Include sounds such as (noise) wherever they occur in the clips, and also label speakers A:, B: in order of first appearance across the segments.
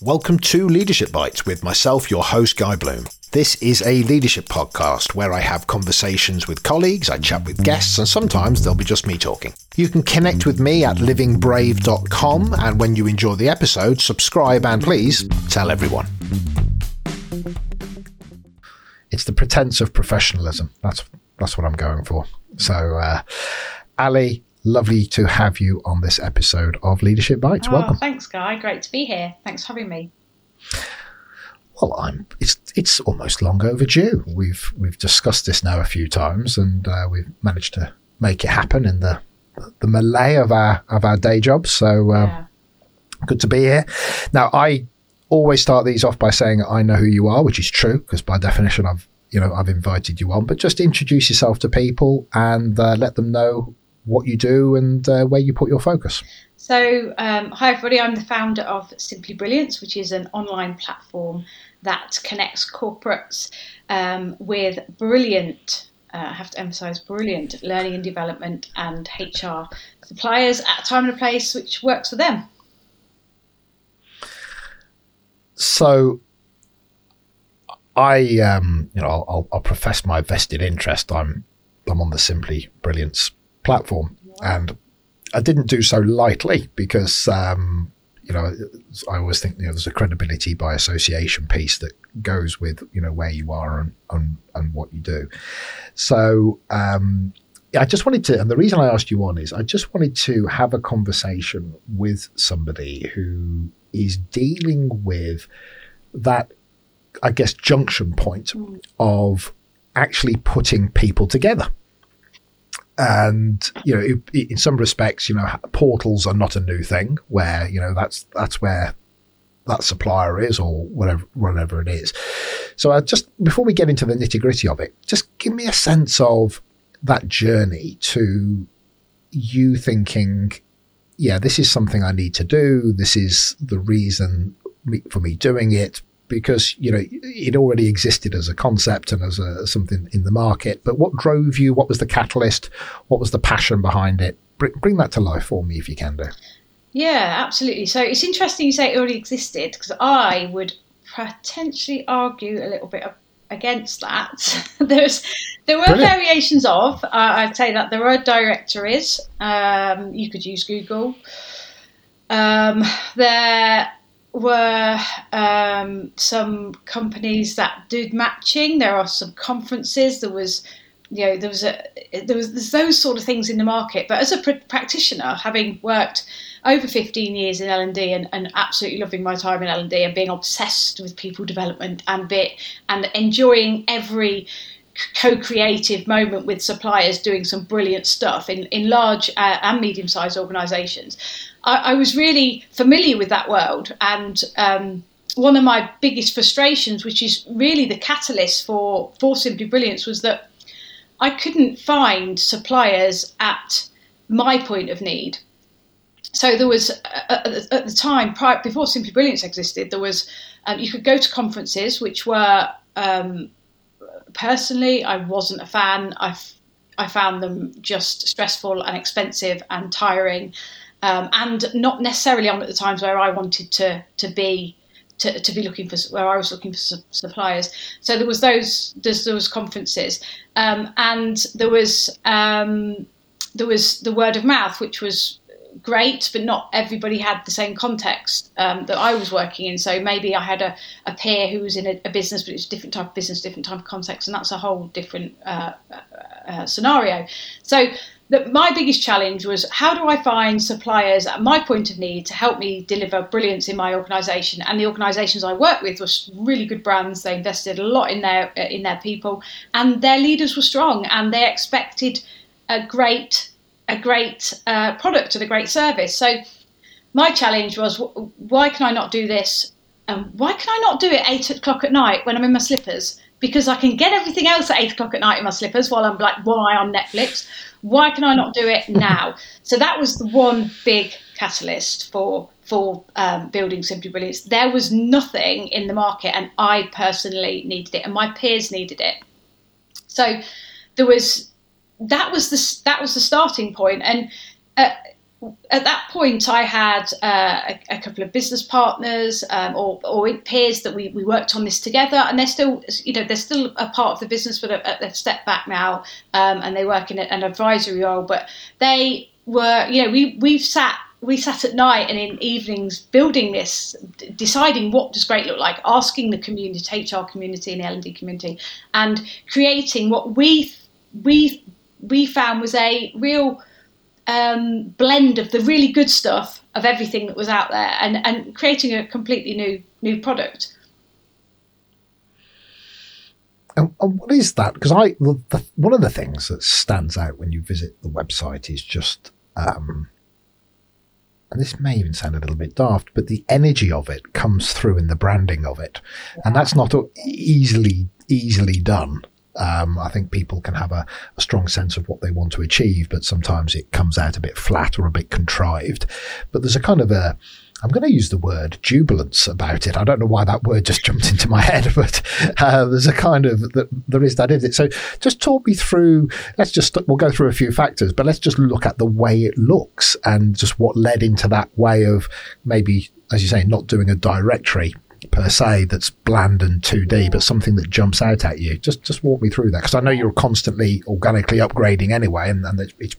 A: Welcome to Leadership Bites with myself, your host, Guy Bloom. This is a leadership podcast where I have conversations with colleagues, I chat with guests, and sometimes there'll be just me talking. You can connect with me at livingbrave.com, and when you enjoy the episode, subscribe and please tell everyone. It's the pretense of professionalism. That's that's what I'm going for. So, uh, Ali, lovely to have you on this episode of Leadership Bites.
B: Oh,
A: Welcome.
B: Thanks, Guy. Great to be here. Thanks for having me.
A: Well, I'm. It's it's almost long overdue. We've we've discussed this now a few times, and uh, we've managed to make it happen in the the melee of our of our day jobs. So uh,
B: yeah.
A: good to be here. Now, I always start these off by saying I know who you are, which is true because by definition I've you know I've invited you on. But just introduce yourself to people and uh, let them know what you do and uh, where you put your focus.
B: So, um, hi everybody. I'm the founder of Simply Brilliance, which is an online platform that connects corporates um, with brilliant. Uh, I have to emphasise brilliant learning and development and HR suppliers at a time and a place which works for them.
A: So, I um, you know I'll, I'll, I'll profess my vested interest. I'm I'm on the Simply Brilliance platform, and I didn't do so lightly because um, you know I always think you know there's a credibility by association piece that goes with you know where you are and and, and what you do. So um, I just wanted to, and the reason I asked you on is I just wanted to have a conversation with somebody who is dealing with that, I guess, junction point of actually putting people together. And you know, in some respects, you know, portals are not a new thing. Where you know that's that's where that supplier is, or whatever whatever it is. So, I just before we get into the nitty gritty of it, just give me a sense of that journey to you thinking, yeah, this is something I need to do. This is the reason for me doing it because you know it already existed as a concept and as a something in the market. But what drove you? What was the catalyst? What was the passion behind it? Bring, bring that to life for me if you can do.
B: Yeah, absolutely. So it's interesting you say it already existed because I would potentially argue a little bit against that. (laughs) There's there were
A: Brilliant.
B: variations of. Uh, I'd say that there are directories. Um, you could use Google. Um, there were um, some companies that did matching. There are some conferences. There was, you know, there was a there was there's those sort of things in the market. But as a pr- practitioner, having worked over 15 years in L&D and, and absolutely loving my time in L&D and being obsessed with people development and bit and enjoying every co-creative moment with suppliers doing some brilliant stuff in, in large uh, and medium-sized organisations. I, I, was really familiar with that world and um, one of my biggest frustrations, which is really the catalyst for, for Simply Brilliance, was that I couldn't find suppliers at my point of need. So there was at the time, prior, before Simply Brilliance existed, there was um, you could go to conferences, which were um, personally I wasn't a fan. I I found them just stressful and expensive and tiring, um, and not necessarily on at the times where I wanted to to be. To, to be looking for where I was looking for su- suppliers, so there was those there's those conferences, um, and there was um, there was the word of mouth, which was great, but not everybody had the same context um, that I was working in. So maybe I had a, a peer who was in a, a, business, but it was a different type of business, different type of context, and that's a whole different uh, uh, scenario. So the, my biggest challenge was how do I find suppliers at my point of need to help me deliver brilliance in my organisation? And the organisations I worked with were really good brands. They invested a lot in their in their people, and their leaders were strong, and they expected a great a great uh, product and a great service. So my challenge was, why can I not do this? And why can I not do it eight o'clock at night when I'm in my slippers? Because I can get everything else at eight o'clock at night in my slippers while I'm like why on Netflix. Why can I not do it now? so that was the one big catalyst for for um, building Simply Brilliance. There was nothing in the market, and I personally needed it, and my peers needed it. So there was that was the that was the starting point, and uh, at that point, I had uh, a, a, couple of business partners um, or, or, peers that we, we worked on this together, and they're still, you know, they're still a part of the business, but they've stepped back now, um, and they work in an advisory role. But they were, you know, we we've sat we sat at night and in evenings building this, d- deciding what does great look like, asking the community, HR community and the L&D community, and creating what we we we found was a real um, blend of the really good stuff of everything that was out there, and and creating a completely new new product.
A: And, and what is that? Because I the, the, one of the things that stands out when you visit the website is just um, and this may even sound a little bit daft, but the energy of it comes through in the branding of it. And that's not easily, easily done. Um, I think people can have a, a, strong sense of what they want to achieve, but sometimes it comes out a bit flat or a bit contrived. But there's a kind of a, I'm going to use the word jubilance about it. I don't know why that word just jumped into my (laughs) head, but uh, there's a kind of there is that in it. So just talk me through. Let's just we'll go through a few factors, but let's just look at the way it looks and just what led into that way of maybe, as you say, not doing a directory per se that's bland and 2D, but something that jumps out at you. Just just walk me through that because I know you're constantly organically upgrading anyway, and, and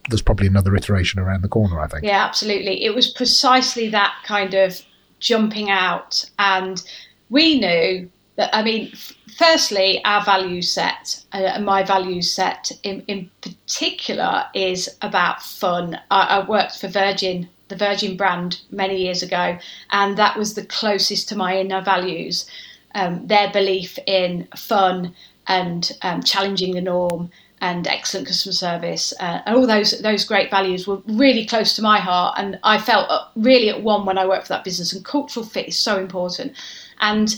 A: there's probably another iteration around the corner. I think.
B: Yeah, absolutely. It was precisely that kind of jumping out, and we knew that. I mean, firstly, our value set, uh, my value set in, in particular, is about fun. I, I worked for Virgin the Virgin brand many years ago, and that was the closest to my inner values. Um, their belief in fun and um, challenging the norm and excellent customer service uh, and all those those great values were really close to my heart and I felt uh, really at one when I worked for that business and cultural fit is so important and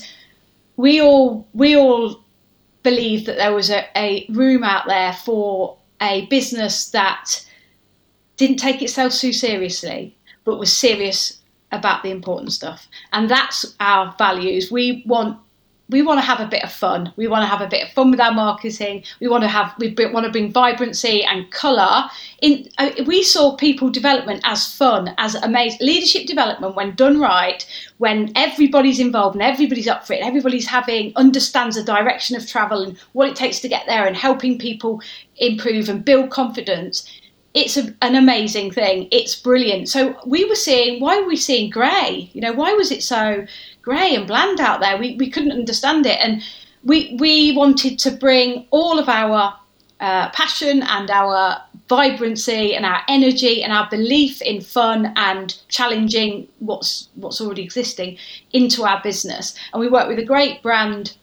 B: we all we all believed that there was a, a room out there for a business that didn't take itself too seriously but was serious about the important stuff. And that's our values. We want we want to have a bit of fun. We want to have a bit of fun with our marketing. We want to have we want to bring vibrancy and color. In uh, we saw people development as fun, as amazing leadership development when done right, when everybody's involved and everybody's up for it, and everybody's having understands the direction of travel and what it takes to get there, and helping people improve and build confidence it's a, an amazing thing. It's brilliant. So we were seeing, why were we seeing grey? You know, why was it so grey and bland out there? We, we couldn't understand it. And we, we wanted to bring all of our uh, passion and our vibrancy and our energy and our belief in fun and challenging what's what's already existing into our business. And we work with a great brand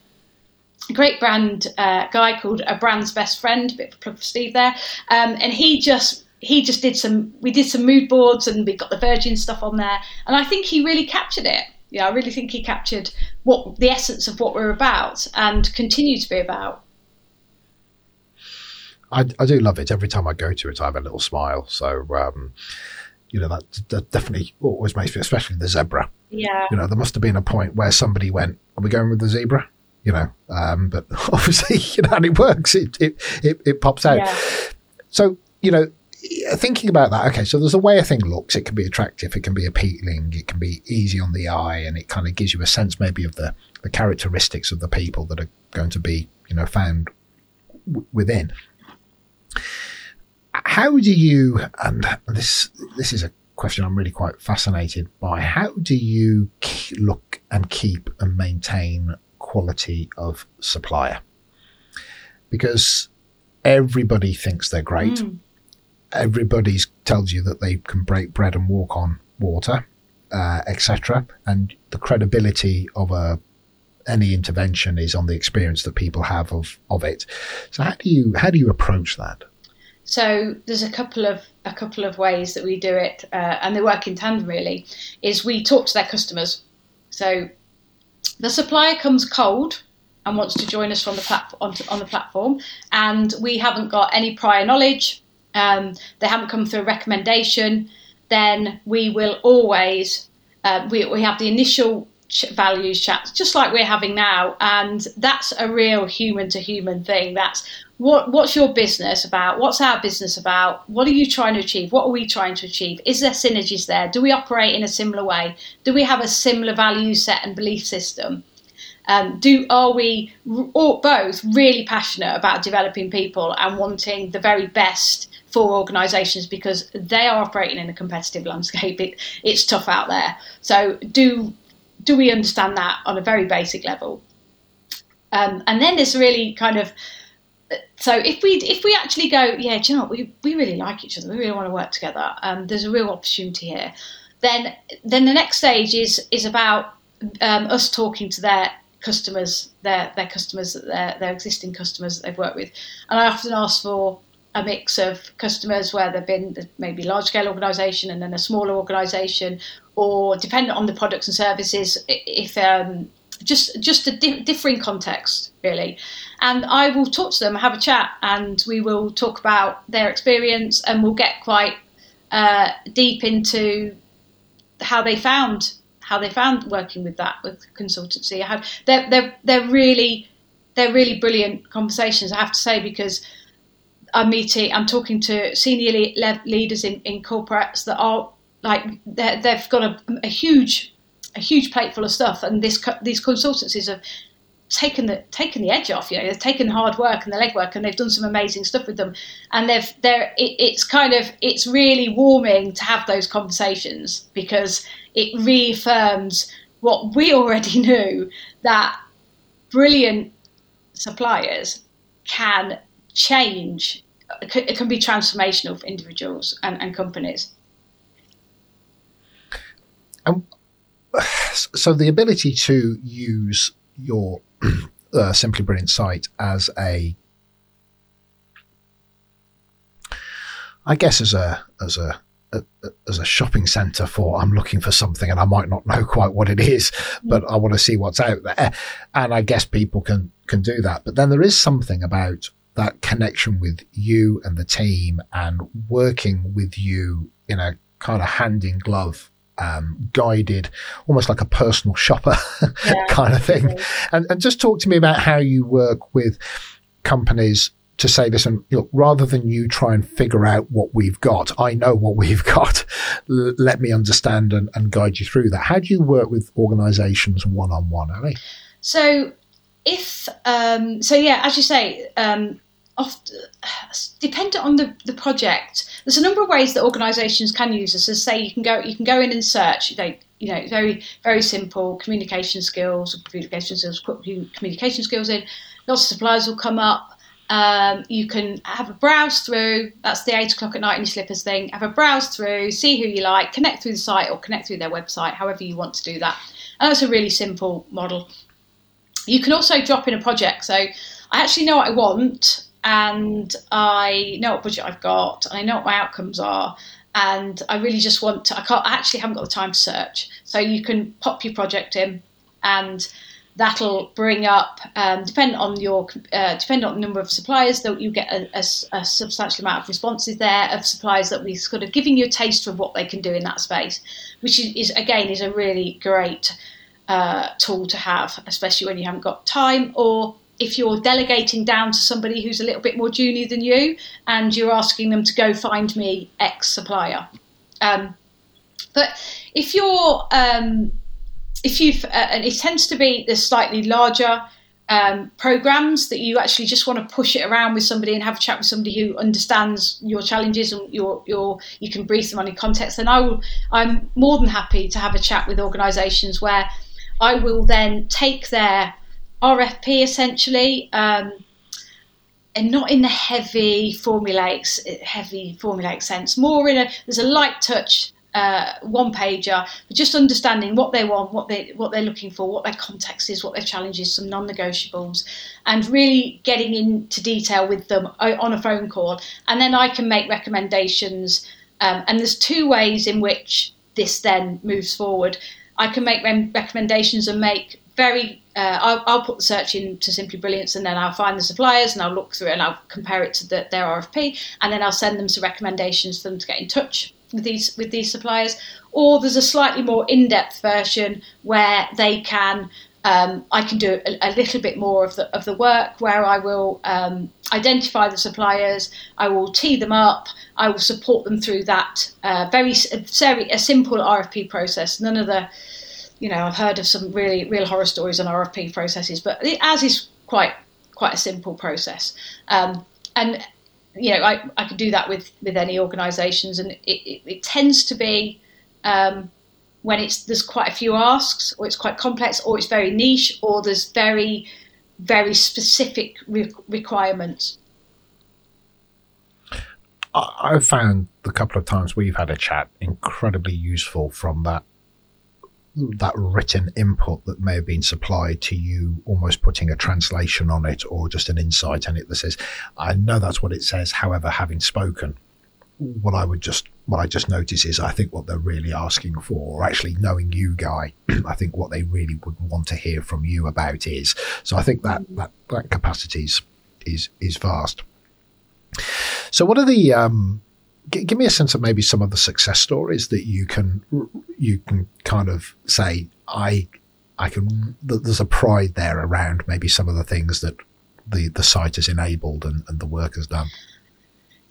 B: a great brand uh, guy called a brand's best friend, bit of plug for Steve there, um, and he just he just did some we did some mood boards and we got the virgin stuff on there. And i think he really captured it. Yeah i really think he captured what the essence of what we're about and continue to be about.
A: I, I do love it. Every time i go to it i have a little smile. So um, you know that, that definitely always makes me especially the zebra.
B: Yeah.
A: You know there must have been a point where somebody went are we going with the zebra? You know um, but (laughs) obviously (laughs) you know and it works. It it it, it pops out. Yeah. so you know thinking about that, okay, so there's a way a thing looks. It can be attractive, it can be appealing, it can be easy on the eye, and it kind of gives you a sense maybe of the, the characteristics of the people that are going to be, you know, found w- within. How do you, and this this is a question I'm really quite fascinated by. How do you look and keep and maintain quality of supplier? Because everybody thinks they're great. Mm everybody tells you that they can break bread and walk on water, uh, etc. And the credibility of a any intervention is on the experience that people have of of it. So how do you how do you approach that?
B: So there's a couple of a couple of ways that we do it, uh, and they work in tandem. Really, is we talk to their customers. So the supplier comes cold and wants to join us from the platform on, on the platform, and we haven't got any prior knowledge um, they haven't come through a recommendation, then we will always uh, we, we have the initial values chats just like we're having now, and that's a real human to human thing. That's what what's your business about? What's our business about? What are you trying to achieve? What are we trying to achieve? Is there synergies there? Do we operate in a similar way? Do we have a similar value set and belief system? Um, do are we or both really passionate about developing people and wanting the very best for organisations because they are operating in a competitive landscape. It, it's tough out there. So do do we understand that on a very basic level? Um, and then there's really kind of so if we if we actually go, yeah, do you know what, we, we really like each other, we really want to work together. Um, there's a real opportunity here. Then then the next stage is is about um, us talking to their customers, their their customers, their their existing customers that they've worked with, and I often ask for a mix of customers where they've been maybe large scale organisation and then a smaller organisation, or dependent on the products and services, if um, just just a di- differing context really. And i will talk to them have a chat and we will talk about their experience and we'll get quite uh, deep into how they found how they found working with that with consultancy. I have they're, they're they're really they're really brilliant conversations i have to say because i'm meeting i'm talking to senior le- leaders in, in corporates that are like they've got a, a huge a huge plate full of stuff, and this these consultancies have taken the taken the edge off. You know, they've taken hard work and the legwork, and they've done some amazing stuff with them. And they've they're it, it's kind of it's really warming to have those conversations because it reaffirms what we already (laughs) knew that brilliant suppliers can change. It can be transformational for individuals and, and companies.
A: Um, (sighs) so the ability to use your (clears throat) uh, Simply Brilliant site as a, I guess as a as a, a as a shopping centre for I'm looking for something and I might not know quite what it is, but I want to see what's out there, and I guess people can can do that. But then there is something about that connection with you and the team and working with you in a kind of hand in glove um, guided, almost like a personal shopper (laughs) yeah, kind of thing. And, and just talk to me about how you work with companies to say, listen, look, rather than you try and figure out what we've got, I know what we've (laughs) got. L- let me understand and, and, guide you through that. How do you work with organizations one on one, Ali?
B: So, if, um, so yeah, as you say, um, often, dependent on the, the project, there's a number of ways that organisations can use this. As say, you can go you can go in and search. They, you know, very very simple communication skills, communication skills, communication skills in. Lots of suppliers will come up. Um, you can have a browse through. That's the eight o'clock at night in your slippers thing. Have a browse through, see who you like, connect through the site or connect through their website, however you want to do that. And that's a really simple model. You can also drop in a project. So I actually know what I want and I know what budget I've got, I know what my outcomes are, and I really just want to. I can't I actually haven't got the time to search, so you can pop your project in, and that'll bring up, um, depending on your uh, depending on the number of suppliers, that you get a, a, a, substantial amount of responses there of suppliers that we sort of giving you a taste of what they can do in that space, which is, is again is a really great uh, tool to have, especially when you haven't got time or if you're delegating down to somebody who's a little bit more junior than you and you're asking them to go find me X supplier. Um, but if you're, um, if you've, uh, and it tends to be the slightly larger um, programs that you actually just want to push it around with somebody and have a chat with somebody who understands your challenges and your your you can brief them on your context. Then I will, I'm more than happy to have a chat with organisations where I will then take their RFP essentially, um, and not in the heavy formulaic heavy formulaic sense. More in a there's a light touch uh, one pager, but just understanding what they want, what they what they're looking for, what their context is, what their challenges, some non-negotiables, and really getting into detail with them on a phone call, and then I can make recommendations. Um, and there's two ways in which this then moves forward. I can make recommendations and make very uh, I'll, I'll, put the search into Simply Brilliance and then I'll find the suppliers and I'll look through it and I'll compare it to the, their RFP and then I'll send them some recommendations for them to get in touch with these with these suppliers. Or there's a slightly more in-depth version where they can Um, I can do a, a, little bit more of the of the work where I will um, identify the suppliers, I will tee them up, I will support them through that uh, very very a simple RFP process. None of the, you know, I've heard of some really real horror stories on RFP processes, but as is quite quite a simple process. Um, and you know, I, I could do that with with any organisations, and it, it, it, tends to be um, when it's there's quite a few asks, or it's quite complex, or it's very niche, or there's very very specific re- requirements.
A: I've found the couple of times we've had a chat incredibly useful from that that written input that may have been supplied to you, almost putting a translation on it or just an insight in it that says, I know that's what it says. However, having spoken, what I would just what I just notice is I think what they're really asking for, or actually knowing you, Guy, (clears throat) I think what they really would want to hear from you about is. So I think that that, that capacity is is is vast. So what are the um, g- give me a sense of maybe some of the success stories that you can you can kind of say I I can there's a pride there around maybe some of the things that the the site has enabled and, and the work has done.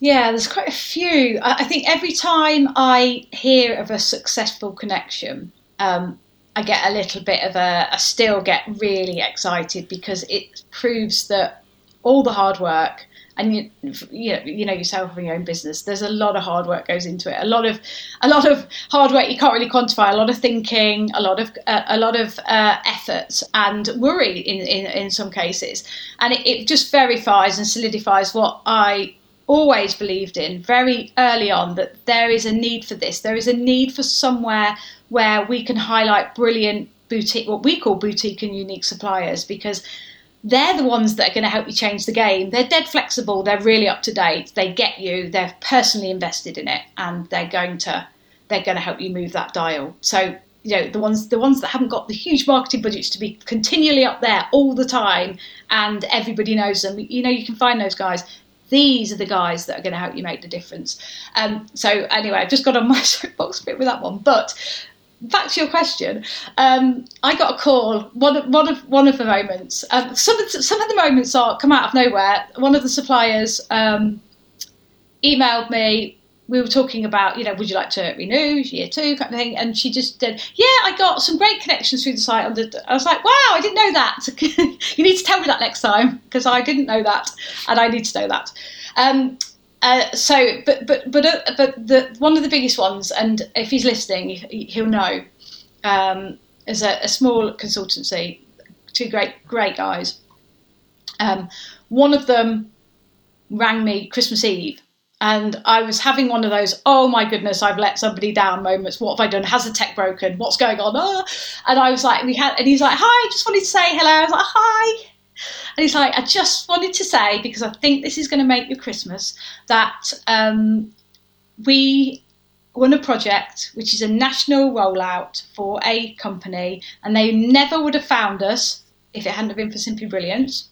B: Yeah, there's quite a few. I think every time I hear of a successful connection, um, I get a little bit of a, I still get really excited because it proves that all the hard work, and you, you know, you know yourself in your own business. There's a lot of hard work goes into it. A lot of, a lot of hard work you can't really quantify. A lot of thinking, a lot of, uh, a lot of uh, effort and worry in, in, in some cases, and it, it just verifies and solidifies what I always believed in very early on that there is a need for this. There is a need for somewhere where we can highlight brilliant boutique, what we call boutique and unique suppliers, because they're the ones that are going to help you change the game. They're dead flexible. They're really up to date. They get you. They're personally invested in it, and they're going to they're going to help you move that dial. So you know the ones the ones that haven't got the huge marketing budgets to be continually up there all the time, and everybody knows them. You know you can find those guys. These are the guys that are going to help you make the difference. Um, so anyway, I've just got on my (laughs) soapbox a bit with that one, but back to your question, um, I got a call. One of one of one of the moments. Um, some of the, some of the moments are come out of nowhere. One of the suppliers um, emailed me. We were talking about, you know, would you like to renew year two kind of thing? And she just did, yeah, I got some great connections through the site. I was like, wow, I didn't know that. (laughs) you need to tell me that next time because I didn't know that, and I need to know that. Uh, so, but but but uh, but the one of the biggest ones, and if he's listening, he'll know, um, is a, a, small consultancy, two great great guys. Um, one of them rang me Christmas Eve, and I was having one of those oh my goodness I've let somebody down moments. What have I done? Has the tech broken? What's going on? Oh. And I was like, we had, and he's like, hi, just wanted to say hello. I was like, hi and he's like, I just wanted to say, because I think this is going to make your Christmas, that um, we won a project which is a national rollout for a company, and they never would have found us if it hadn't been for Simply Brilliance,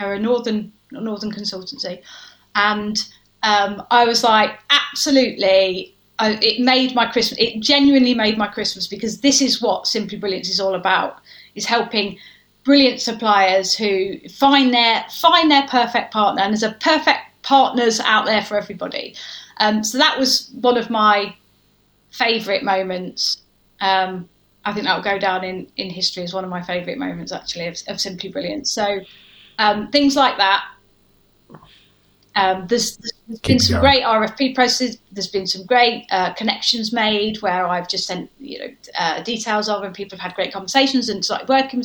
B: or a northern northern consultancy. And um, I was like, absolutely. It made my Christmas. It genuinely made my Christmas because this is what Simply Brilliance is all about: is helping brilliant suppliers who find their find their perfect partner, and there's a perfect partners out there for everybody. Um, so that was one of my favourite moments. Um, I think that will go down in, in history as one of my favourite moments, actually, of, of Simply Brilliant. So um, things like that. Um, there's, there's been some going. great RFP processes. There's been some great uh, connections made where I've just sent you know uh, details of, and people have had great conversations and started working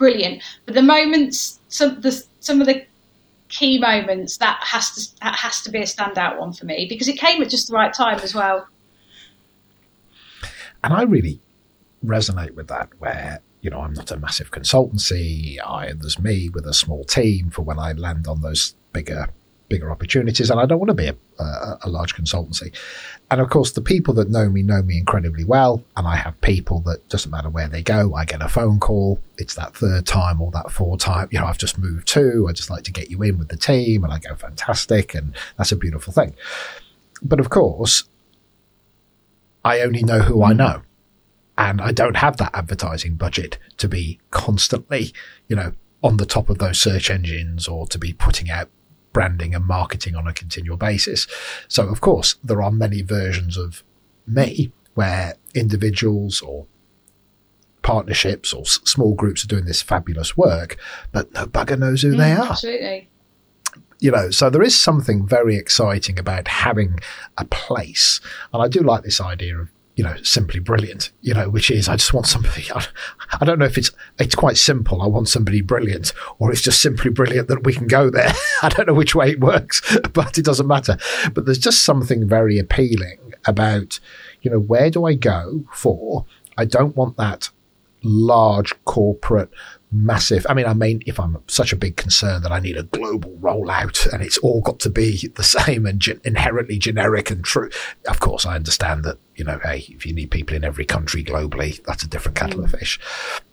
B: brilliant. But the moments, some the some of the key moments, that has to that has to be a standout one for me because it came at just the right time as well.
A: And I really resonate with that, where you know I'm not a massive consultancy. I there's me with a small team for when I land on those bigger bigger opportunities, and I don't want to be a, a, a, large consultancy. And of course, the people that know me know me incredibly well, and I have people that doesn't matter where they go, I get a phone call. It's that third time or that fourth time. You know, I've just moved to. I just like to get you in with the team, and I go fantastic, and that's a beautiful thing. But of course, I only know who I know. and I don't have that advertising budget to be constantly, you know, on the top of those search engines or to be putting out branding and marketing on a continual basis. So, of course, there are many versions of me where individuals or partnerships or s- small groups are doing this fabulous work, but no bugger knows who they
B: Mm,
A: are.
B: Absolutely.
A: You know, so there is something very exciting about having a place. And I do like this idea of, you know, simply brilliant, you know, which is I just want somebody, (laughs) I, don't know if it's, it's quite simple. I want somebody brilliant or it's just simply brilliant that we can go there. (laughs) I don't know which way it works, (laughs) but it doesn't matter. But there's just something very appealing about, you know, where do I go for? I don't want that large corporate massive. I mean i mean if i'm such a big concern that i need a global rollout and it's all got to be the same and ge- inherently generic and true of course i understand that you know hey if you need people in every country globally that's a different kettle of mm. fish.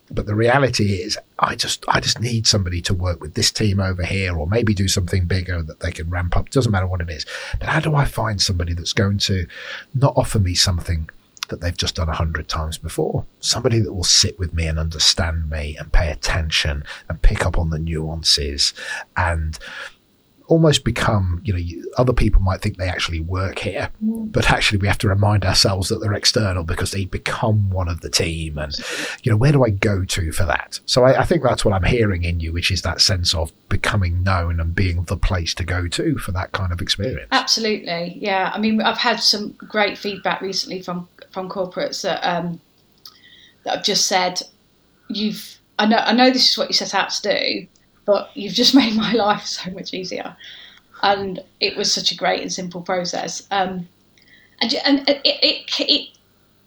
A: But the reality is i just i just need somebody to work with this team over here or maybe do something bigger that they can ramp up. Doesn't matter what it is. But how do i find somebody that's going to not offer me something that they've just done a hundred times before. Somebody that will sit with me and understand me and pay attention and pick up on the nuances and almost become, you know, other people might think they actually work here, mm. but actually we have to remind ourselves that they're external because they become one of the team. And, you know, where do I go to for that? So I, I think that's what I'm hearing in you, which is that sense of becoming known and being the place to go to for that kind of experience.
B: Absolutely, yeah. I mean, I've had some great feedback recently from from corporates that um, that have just said, "You've I know I know this is what you set out to do, but you've just (laughs) made my life so much easier." And it was such a great and simple process. Um, and and it, it it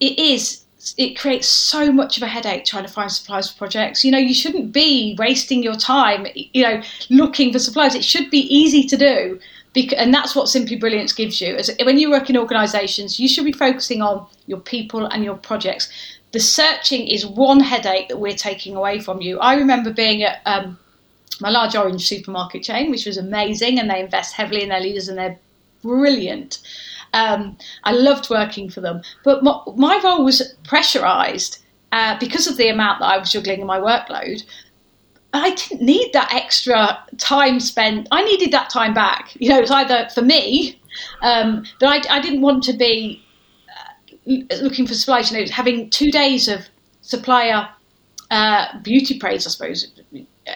B: it is it creates so much of a headache trying to find suppliers for projects. You know, you shouldn't be wasting your time, you know, looking for suppliers. It should be easy to do. And that's what Simply Brilliance gives you. As, when you work in organisations, you should be focusing on your people and your projects. The searching is one headache that we're taking away from you. I remember being at um, my large orange supermarket chain, which was amazing, and they invest heavily in their leaders and they're brilliant. Um, I loved working for them, but my, my role was pressurised uh, because of the amount that I was juggling in my workload. I didn't need that extra time spent. I needed that time back. You know, it was either for me, um, but I, I, didn't want to be uh, looking for suppliers. You know, having two days of supplier uh, beauty praise, I suppose,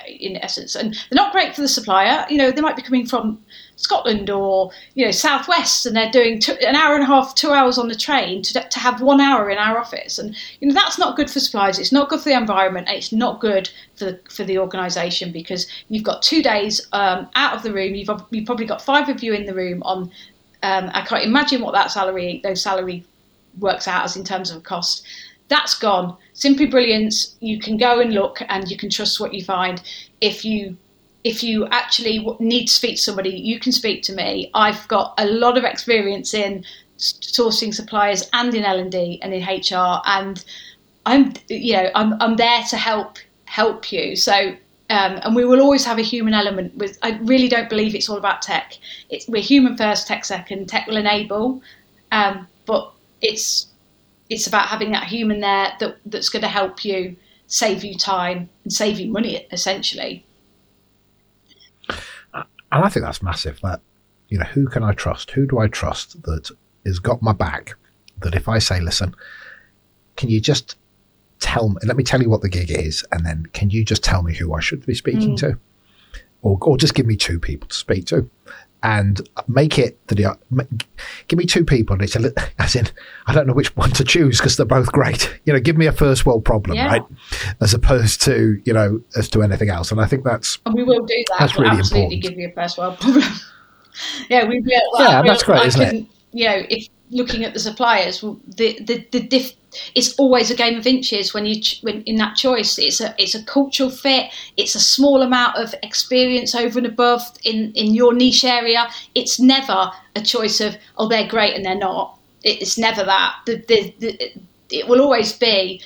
B: in essence, and they're not great for the supplier. You know, they might be coming from Scotland or you know Southwest, and they're doing two, an hour and a half, two hours on the train to, to have one hour in our office, and you know that's not good for suppliers. It's not good for the environment. It's not good for the, for the organisation because you've got two days um, out of the room. You've you've probably got five of you in the room on. Um, I can't imagine what that salary those salary works out as in terms of cost. That's gone. Simply Brilliance. You can go and look, and you can trust what you find. If you if you actually need to speak to somebody, you can speak to me. I've got a lot of experience in sourcing suppliers and in L and D and in HR, and I'm you know I'm I'm there to help help you. So. Um, and we will always have a human element. With I really don't believe it's all about tech. It's we're human first, tech second. Tech will enable, um, but it's it's about having that human there that that's going to help you save you time and save you money essentially
A: and I think that's massive. That you know, who can I trust? Who do I trust that has got my back? That if I say, listen, can you just tell me? Let me tell you what the gig is, and then can you just tell me who I should be speaking mm. to, or or just give me two people to speak to, and make it that you uh, give me two people. And it's a (laughs) as in I don't know which one to choose because they're both great. You know, give me a first world problem, yeah. right? As opposed to you know as to anything else. And I think that's
B: and we will do that.
A: That's
B: we'll
A: really
B: absolutely
A: important.
B: give you a first world problem. (laughs) yeah, we will.
A: Well, yeah, that's great, isn't it?
B: You know, if looking at the suppliers, the the the diff, it's always a game of inches when you when in that choice. It's a it's a cultural fit. It's a small amount of experience over and above in in your niche area. It's never a choice of oh they're great and they're not. It's never that. The, the, the, it will always be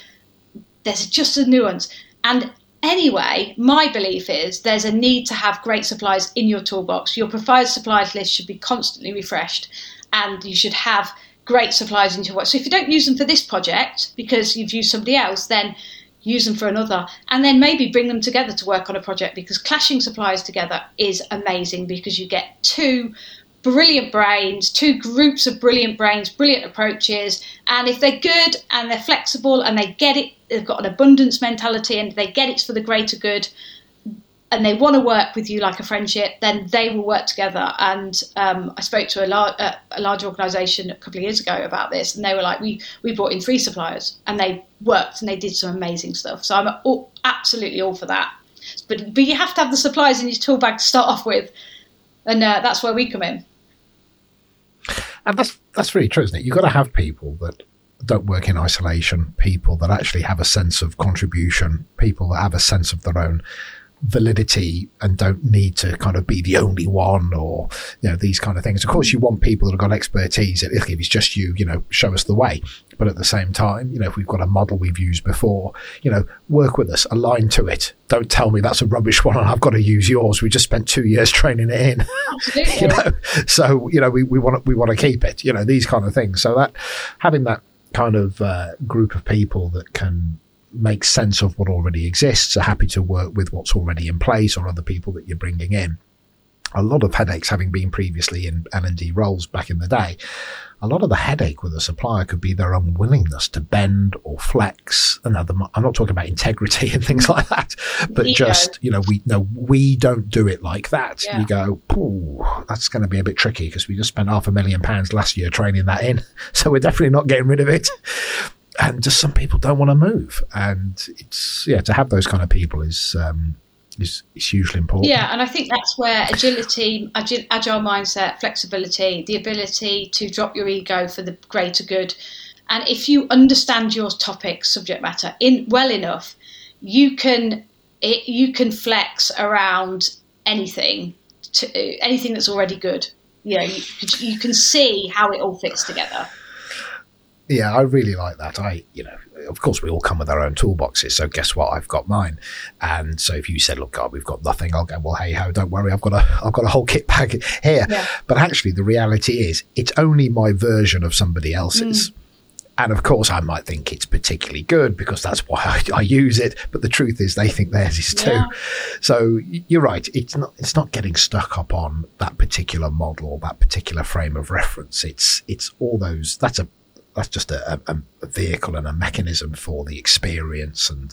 B: there's just a nuance. And anyway, my belief is there's a need to have great suppliers in your toolbox. Your preferred suppliers list should be constantly refreshed, and you should have great suppliers into what. So if you don't use them for this project because you've used somebody else, then use them for another, and then maybe bring them together to work on a project because clashing suppliers together is amazing because you get two brilliant brains, two groups of brilliant brains, brilliant approaches, and if they're good and they're flexible and they get it, they've got an abundance mentality and they get it's for the greater good, and they want to work with you like a friendship, then they will work together. And um, I spoke to a, lar- a large organisation a couple of years ago about this, and they were like, "We we brought in three suppliers, and they worked and they did some amazing stuff." So I'm all, absolutely all for that. But but you have to have the suppliers in your tool bag to start off with, and uh, that's where we come in.
A: And that's that's really true, isn't it? You've got to have people that don't work in isolation, people that actually have a sense of contribution, people that have a sense of their own validity and don't need to kind of be the only one or you know these kind of things. Of course you want people that have got expertise. If it's just you you know show us the way. But at the same time you know if we've got a model we've used before you know work with us align to it. Don't tell me that's a rubbish one and i've got to use yours. We just spent two years (laughs) training it in. (laughs)
B: You
A: know so you know we, we want to we want to keep it you know these kind of things. So that having that kind of uh, group of people that can make sense of what already exists, are happy to work with what's already in place or other people that you're bringing in. A lot of headaches, having been previously in L&D roles back in the day, a lot of the headache with a supplier could be their unwillingness to bend or flex. And I'm not talking about integrity (laughs) and things like that, but Ego. just, you know, we no, we don't do it like that. Yeah. You go, oh, that's going to be a bit tricky because we just spent half a million pounds last year training that in. (laughs) So we're definitely not getting rid of it and just some people don't want to move. And it's yeah, to have those kind of people is um, is, is hugely important.
B: Yeah, and I think that's where agility, agile, agile mindset, flexibility, the ability to drop your ego for the greater good, and if you understand your topic subject matter in well enough, you can it, you can flex around anything to anything that's already good. You know, you, you can see how it all fits together.
A: Yeah, I really like that. I, you know, of course, we all come with our own toolboxes. So guess what? I've got mine. And so if you said, "Look, God, we've got nothing," I'll go, "Well, hey ho, don't worry, I've got a, I've got a whole kit bag here." Yeah. But actually, the reality is, it's only my version of somebody else's. Mm. And of course, I might think it's particularly good because that's why I, I use it. But the truth is, they think theirs is too. Yeah. So you're right. It's not. It's not getting stuck up on that particular model, or that particular frame of reference. It's it's all those. That's a that's just a, a, a, vehicle and a mechanism for the experience and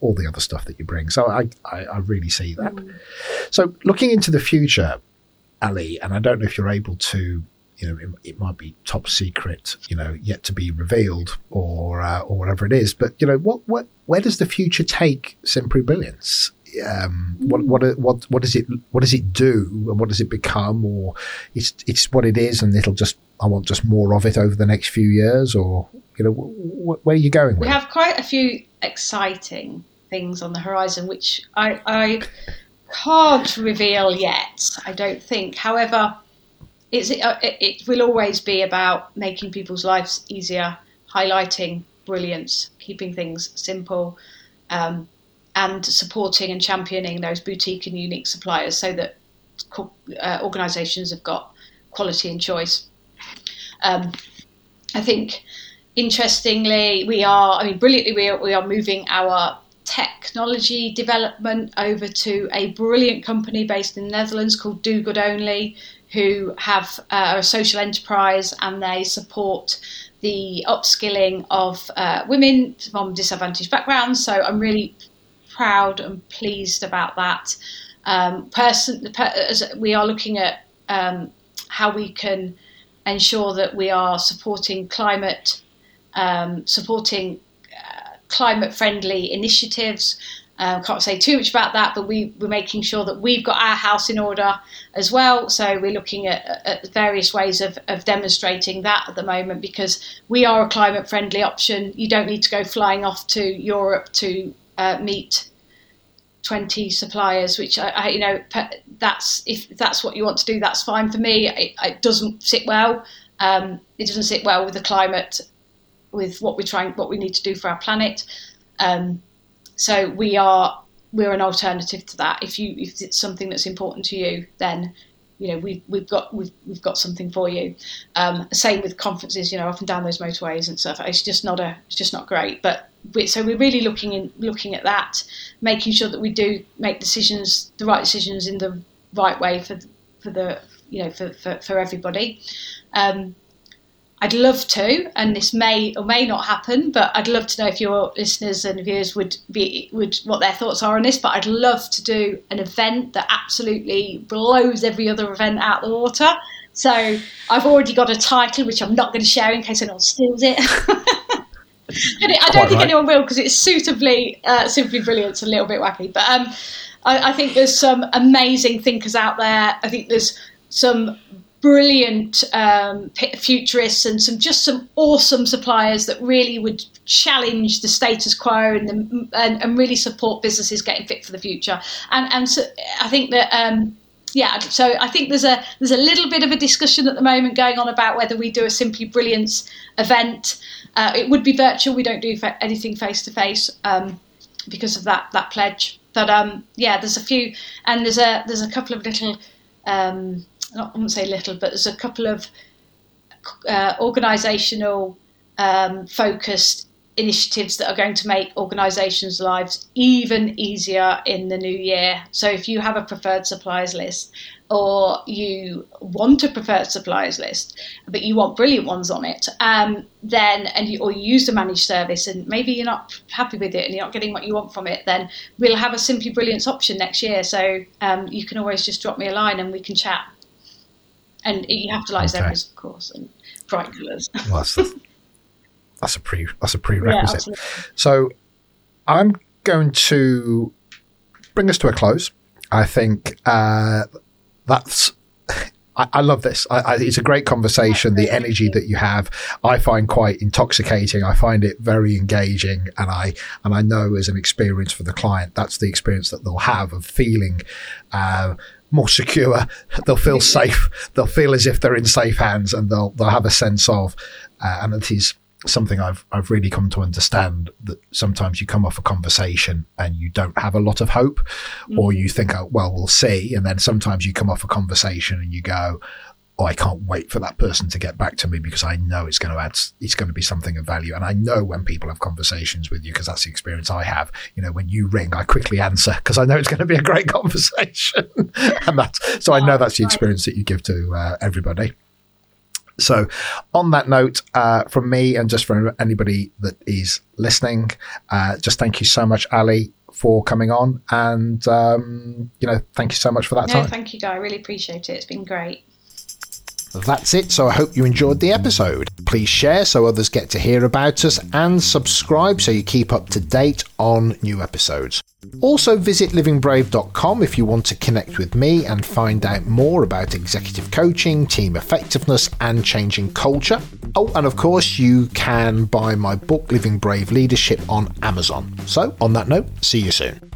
A: all the other stuff that you bring. So I, I, I really see that. Mm. So looking into the future, Ali, and I don't know if you're able to, you know, it, it might be top secret, you know, yet to be revealed or uh, or whatever it is. But you know, what what where does the future take Simply Brilliance? Um, what what what what does it what does it do and what does it become? Or it's it's what it is and it'll just I want just more of it over the next few years or you know wh- where are you going
B: we have quite a few exciting things on the horizon which I, I can't reveal yet I don't think. However it's, it, it will always be about making people's lives easier highlighting brilliance keeping things simple um, and supporting and championing those boutique and unique suppliers so that uh, organisations have got quality and choice. Um, I think, interestingly, we are, I mean, brilliantly, we are, we are moving our technology development over to a brilliant company based in the Netherlands called Do Good Only, who have uh, a social enterprise and they support the upskilling of uh, women from disadvantaged backgrounds. So I'm really proud and pleased about that. Um, person, we are looking at um, how we can ensure that we are supporting climate, um, supporting uh, climate-friendly initiatives. Uh, can't say too much about that, but we, we're making sure that we've got our house in order as well. So we're looking at, at various ways of, of demonstrating that at the moment because we are a climate friendly option. You don't need to go flying off to Europe to uh, meet 20 suppliers which I, I, you know that's if that's what you want to do that's fine for me it, it doesn't sit well um, it doesn't sit well with the climate with what we're trying what we need to do for our planet um, so we are we're an alternative to that if you if it's something that's important to you then you know we've we've got we've, we've got something for you. Um, same with conferences, you know, up and down those motorways and stuff. It's just not a it's just not great. But so we're really looking in looking at that, making sure that we do make decisions, the right decisions in the right way for for the you know for for, for everybody. Um, I'd love to, and this may or may not happen, but I'd love to know if your listeners and viewers would be would what their thoughts are on this. But I'd love to do an event that absolutely blows every other event out of the water. So I've already got a title which I'm not going to share in case anyone steals it. (laughs) I don't think right. anyone will because it's suitably, uh, simply brilliant. It's a little bit wacky, but um, I, I think there's some amazing thinkers out there. I think there's some brilliant um, futurists and some just some awesome suppliers that really would challenge the status quo and, the, and, and, really support businesses getting fit for the future. And, and so I think that. Um, yeah, so I think there's a there's a little bit of a discussion at the moment going on about whether we do a Simply Brilliance event. Uh, it would be virtual. We don't do fa- anything face to face because of that that pledge. But um, yeah, there's a few, and there's a there's a couple of little um, I wouldn't say little, but there's a couple of uh, organisational um, focused initiatives that are going to make organisations' lives even easier in the new year. So if you have a preferred suppliers list or you want a preferred suppliers list, but you want brilliant ones on it, um, then and you, or you use a managed service and maybe you're not happy with it and you're not getting what you want from it, then we'll have a Simply Brilliance option next year. So um, you can always just drop me a line and we can chat and you have to like okay. zebras, of course, and bright colours. well, that's,
A: that's a pre that's a prerequisite. Yeah, so I'm going to bring us to a close. I think uh, that's I, love this. I, I, it's a great conversation. The energy that you have, I find quite intoxicating. I find it very engaging, and I and I know as an experience for the client, that's the experience that they'll have of feeling uh, more secure. They'll feel safe. They'll feel as if they're in safe hands, and they'll they'll have a sense of. Uh, and it is something I've I've really come to understand that sometimes you come off a conversation and you don't have a lot of hope, mm-hmm. or you think, oh, well, we'll see, and then sometimes you come off a conversation and you go, oh, I can't wait for that person to get back to me because I know it's going to add, it's going to be something of value. And I know when people have conversations with you, because that's the experience I have, you know, when you ring, I quickly answer because I know it's going to be a great (laughs) conversation. and that's, so I know that's the experience that you give to uh, everybody. So, on that note, uh, from me and just for anybody that is listening, uh, just thank you so much, Ali, for coming on. And, um, you know, thank you so much for that
B: no,
A: time.
B: Thank you, Guy. I really appreciate it. It's been great.
A: That's it, so I hope you enjoyed the episode. Please share so others get to hear about us and subscribe so you keep up to date on new episodes. Also, visit livingbrave.com if you want to connect with me and find out more about executive coaching, team effectiveness, and changing culture. Oh, and of course, you can buy my book, Living Brave Leadership, on Amazon. So, on that note, see you soon.